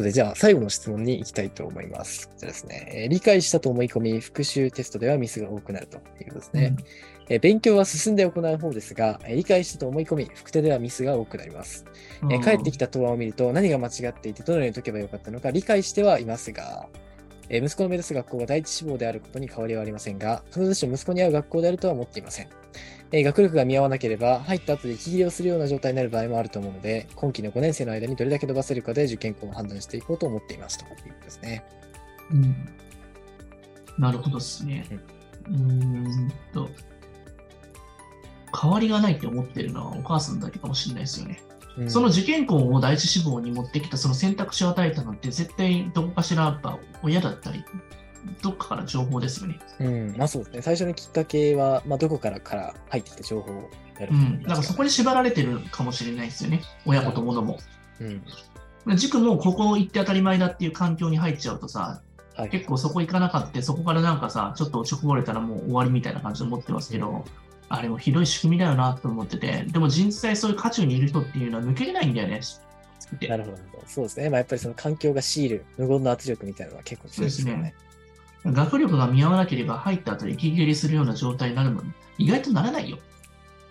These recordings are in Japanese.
ことで、じゃあ最後の質問に行きたいと思います。こちらですね。えー理解したと思い込み、復習テストではミスが多くなるということですね。えー勉強は進んで行う方ですが、えー理解したと思い込み、副手ではミスが多くなります。えー帰ってきた答案を見ると何が間違っていてどのように解けばよかったのか理解してはいますが、えー息子の目指す学校が第一志望であることに変わりはありませんが、必ずしも息子に合う学校であるとは思っていません。えー学力が見合わなければ、入った後で息切れをするような状態になる場合もあると思うので、今期の5年生の間にどれだけ伸ばせるかで受験校を判断していこうと思っていますということですね。うんなるほどですね。うーんと、変わりがないって思ってるのはお母さんだけかもしれないですよね。うんその受験校を第一志望に持ってきたその選択肢を与えたのって絶対どこかしらやっぱ親だったり、どっかから情報ですよね。うん、まあそうですね。最初のきっかけは、まあどこからから入ってきた情報をやるうん。だからそこに縛られてるかもしれないですよね。親子ともども。うん。塾もここ行って当たり前だっていう環境に入っちゃうとさ、はい。結構そこ行かなかった、そこからなんかさ、ちょっと落ちこぼれたらもう終わりみたいな感じで思ってますけど、あれもひどい仕組みだよなと思ってて、でも実際そういう渦中にいる人っていうのは抜けれないんだよね。なるほど。そうですね。まあやっぱりその環境が強いる無言の圧力みたいなのは結構強いですよね。学力が見合わなければ入った後で息切れするような状態になるのに、意外とならないよ。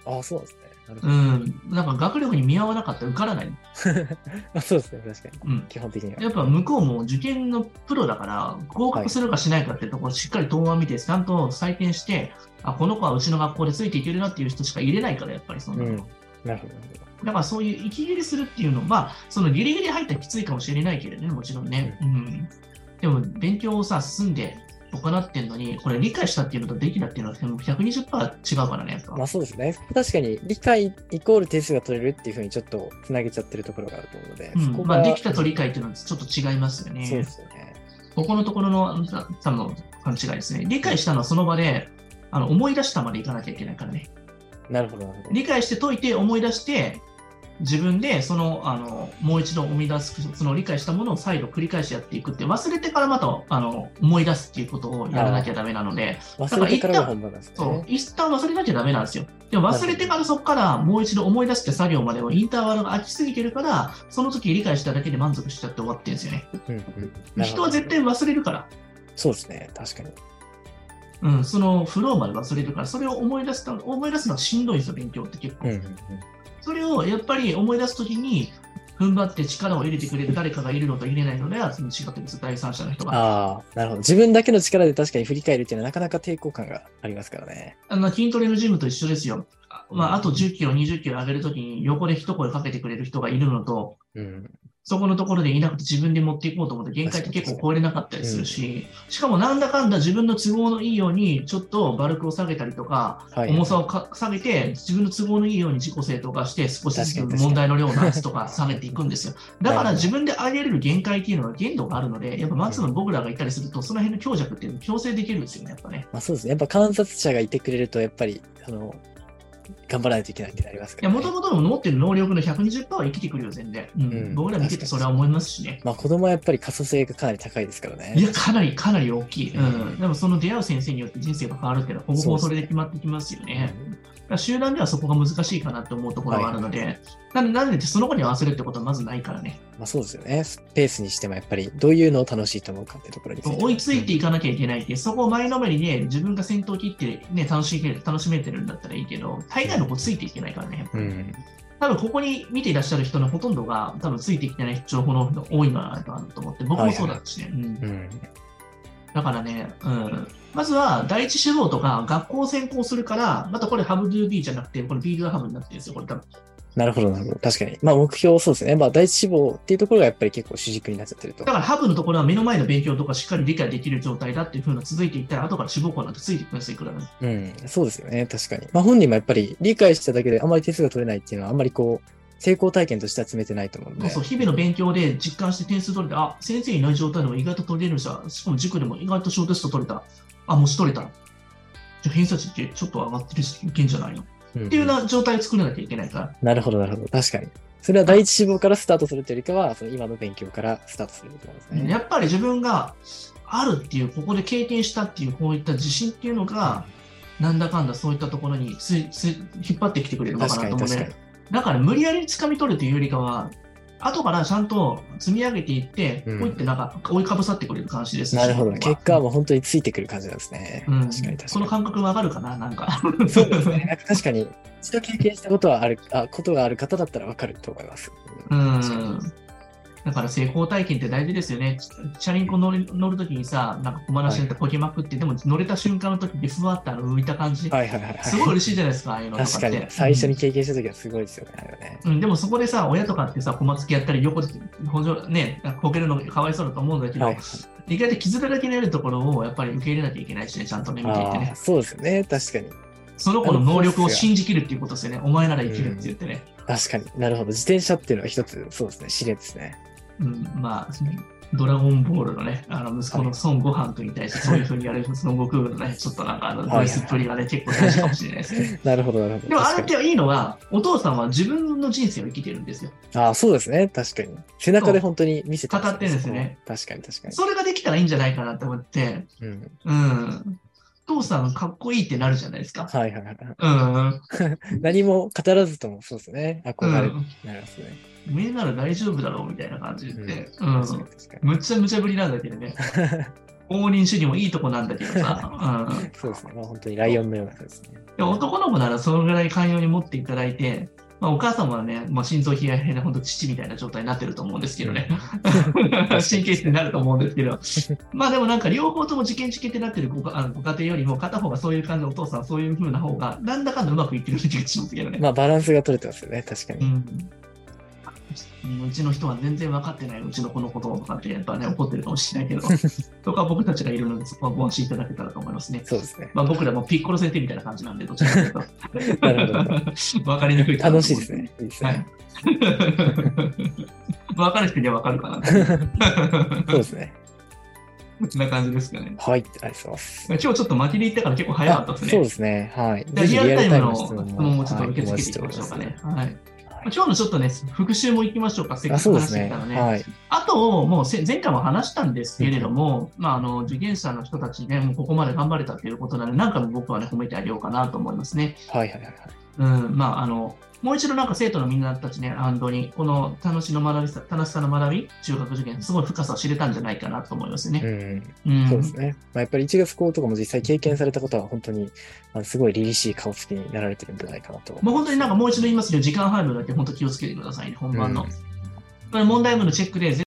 ああ、そうですね。うど。ん。なんか学力に見合わなかったら受からない。あそうですね。確かに。うん。基本的には。やっぱ向こうも受験のプロだから、合格するかしないかってところをしっかり答案見て、ちゃんと採点して、あ、この子はうちの学校でついていけるなっていう人しか入れないから、やっぱりそんなの。うん。なるほど。だからそういう息切れするっていうのは、まあ、そのギリギリ入ったらきついかもしれないけれどね、もちろんね。うん。でも、勉強をさ、進んで行ってんのに、これ理解したっていうのとできたっていうのはもう120%違うからね、やっぱ。ど。まあそうですね。確かに理解イコール点数が取れるっていうふうにちょっとつなげちゃってるところがあると思うので、うんまあ、できたと理解っていうのはちょっと違いますよね。そうですよね。ここのところのさ多分勘違いですね。理解したのはその場であの思い出したまでいかなきゃいけないからね。なるほど、なるほど。理解して解いて思い出して、自分でそのあのもう一度思い出す、その理解したものを再度繰り返しやっていくって、忘れてからまたあの思い出すっていうことをやらなきゃダメなので、忘れてからが本番なんですそうね。一旦忘れなきゃダメなんですよ。でも忘れてからそこからもう一度思い出して作業まではインターバルが空きすぎてるから、その時理解しただけで満足しちゃって終わってるんですよね。人は絶対忘れるから。そうですね。確かに。うん、そのフローまで忘れるから、それを思い出すと思い出すのはしんどいんですよ、勉強って結構。うんうんうん。それをやっぱり思い出すときに、踏ん張って力を入れてくれる誰かがいるのと入れないのでは、その違ってです、第三者の人が。ああ、なるほど。自分だけの力で確かに振り返るっていうのはなかなか抵抗感がありますからね。あの筋トレのジムと一緒ですよ。あまあ、あと10キロ、20キロ上げるときに横で一声かけてくれる人がいるのと、うん。そこのところでいなくて自分で持っていこうと思って限界って結構超えれなかったりするし、しかもなんだかんだ自分の都合のいいようにちょっとバルクを下げたりとか、はい。重さをか下げて、自分の都合のいいように自己正当化して、少しずつ問題の量のやつとか下げていくんですよ。だから自分で上げれる限界っていうのは限度があるので、やっぱ松の僕らがいたりすると、その辺の強弱っていうのを強制できるんですよね、やっぱね。まあそうですね。やっぱ観察者がいてくれると、やっぱり、あの、頑張らないといけないってなりますかいや、ら、ね。もともとの持ってる能力の120%は生きてくるよ、全然。うんうん僕ら見ててそれは思いますしね。まあ子供はやっぱり可塑性がかなり高いですからね。いや、かなり、かなり大きい。ううんん。でも、その出会う先生によって人生が変わるっていうのは、ほぼほぼそれで決まってきますよね。集団ではそこが難しいかなって思うところがあるので、なんで、なんでその子に合わせるってことはまずないからね。まあそうですよね。ペースにしてもやっぱりどういうのを楽しいと思うかってところに追いついていかなきゃいけないっていう、そこを前のめりで自分が先頭切って、ね、楽しめ楽しめてるんだったらいいけど、大概の子ついていけないからね。うん。多分ここに見ていらっしゃる人のほとんどが多分ついてきてない情報の多いのかなと思って、僕もそうだったしね。うんうん。だからね、うん、まずは第一志望とか学校を専攻するから、またこれハブドゥービーじゃなくて、これビールハブになってるんですよ、これ多分。なるほど、なるほど。確かに。まあ目標そうですね。まあ第一志望っていうところがやっぱり結構主軸になっちゃってるとだ。からハブのところは目の前の勉強とかしっかり理解できる状態だっていう風な続いていったら、後から志望校なんてついてきますよ、いくらでも。うん。そうですよね。確かに。まあ本人もやっぱり理解しただけであまり点数が取れないっていうのはあんまりこう、成功体験としては詰めてないと思うので。そう日々の勉強で実感して点数取れて、あ、先生いない状態でも意外と取れるしさ、しかも塾でも意外と小テスト取れた。あ、もし取れた。じゃあ偏差値ってちょっと上がってるし、いけんじゃないの、うんっていうような状態を作らなきゃいけないから。なるほど、なるほど。確かに。それは第一志望からスタートするというよりかは、その今の勉強からスタートするとですね。やっぱり自分があるっていう、ここで経験したっていう、こういった自信っていうのが、なんだかんだそういったところに引っ張ってきてくれるのかなと思う確かにね。。だから無理やり掴み取るというよりかは、後からちゃんと積み上げていって、うんこういってなんか追いかぶさってくれる感じですしなるほど。僕結果はもう本当についてくる感じなんですね。うん確かに。その感覚わかるかななんか。そうですね。確かに、一度経験したことはある、あ、ことがある方だったらわかると思います。うん確かに。だから成功体験って大事ですよね。チャリンコ乗る乗るときにさ、なんか小話でこけまくって、でも乗れた瞬間のときにふわってあの浮いた感じ、はいはいはいはい。すごい嬉しいじゃないですか、ああいうのとかって。確かに、最初に経験した時はすごいですよね。うん、でもそこでさ、親とかってさ、小松きやったり、横で補助ね、こけるのかわいそうだと思うんだけど、はい。意外と傷だらけになるところをやっぱり受け入れなきゃいけないしね、ちゃんとね、見ていてね。そうですよね。確かに。その子の能力を信じきるっていうことですよね。お前なら生きるって言ってね。確かになるほど。自転車っていうのは一つ、そうですね、試練ですね。うん、まあ、ドラゴンボールのね、あの息子の孫悟飯君に対してそういうふうにやる 孫悟空のね、ちょっとなんかあのボイスっぷりがね、結構大事かもしれないですね。なるほど、なるほど。でもあれっていいのは、お父さんは自分の人生を生きてるんですよ。にああ、そうですね。確かに。背中で本当に見せてます語ってるんですね。確かに、確かに。それができたらいいんじゃないかなと思って、うん。うん。父さんかっこいいってなるじゃないですか。はいはいはい。うん。何も語らずともそうですね。う憧れにん。なりますね。目なら大丈夫だろうみたいな感じで。うん。確かに確かに。むっちゃぶりなんだけどね。応仁主義もいいとこなんだけどさ。うん。そうですね。まあ本当にライオンのような感じですね。男の子ならそのぐらい寛容に持っていただいて、まあ、お母様はね、もう心臓冷や冷やで本当父みたいな状態になってると思うんですけどね。神経質になると思うんですけど。まあでもなんか両方とも受験チケってなってるごか あのご家庭よりも片方がそういう感じのお父さんはそういう風な方がなんだかんだうまくいってる気がしますけどね。まあバランスが取れてますよね。確かに。うんうちの人は全然分かってないうちの子のこととかってやっぱね怒ってるかもしれないけど、そこは僕たちがいるのでそこはご安心いただけたらと思いますね。そうですね。まあ僕らもピッコロ先生みたいな感じなんで、どちらかというと。なるほど分かりにくい楽しいですね。いいですはねい。分かる人には分かるかな。そうですね。こんな感じですかね。はい。ありがとうございます。今日ちょっと巻きで行ったから結構早かったですね。そうですね。はい。リアルタイムの質質問もちょっと受け付けていきましょうかね。はい。今日のちょっとね、復習も行きましょうか、せっあ、かく話。してきたらね。はい。あと、もうせ前回も話したんですけれども、まあ、あの受験者の人たちね、もうここまで頑張れたということなので、なんかも僕はね、褒めてあげようかなと思いますね。はいはいはいはい。うん、まあ、あの、もう一度なんか生徒のみんなたちね、アンドに、この楽しの学びさ、楽しさの学び、中学受験、すごい深さを知れたんじゃないかなと思いますね。うん。うん。そうですね。まあ、やっぱり1月校とかも実際経験された方は本当に、あのすごい凛々しい顔つきになられてるんじゃないかなと。もう本当になんかもう一度言いますけど、時間配分だけ本当気をつけてくださいね、本番の。うんこれ問題文のチェックで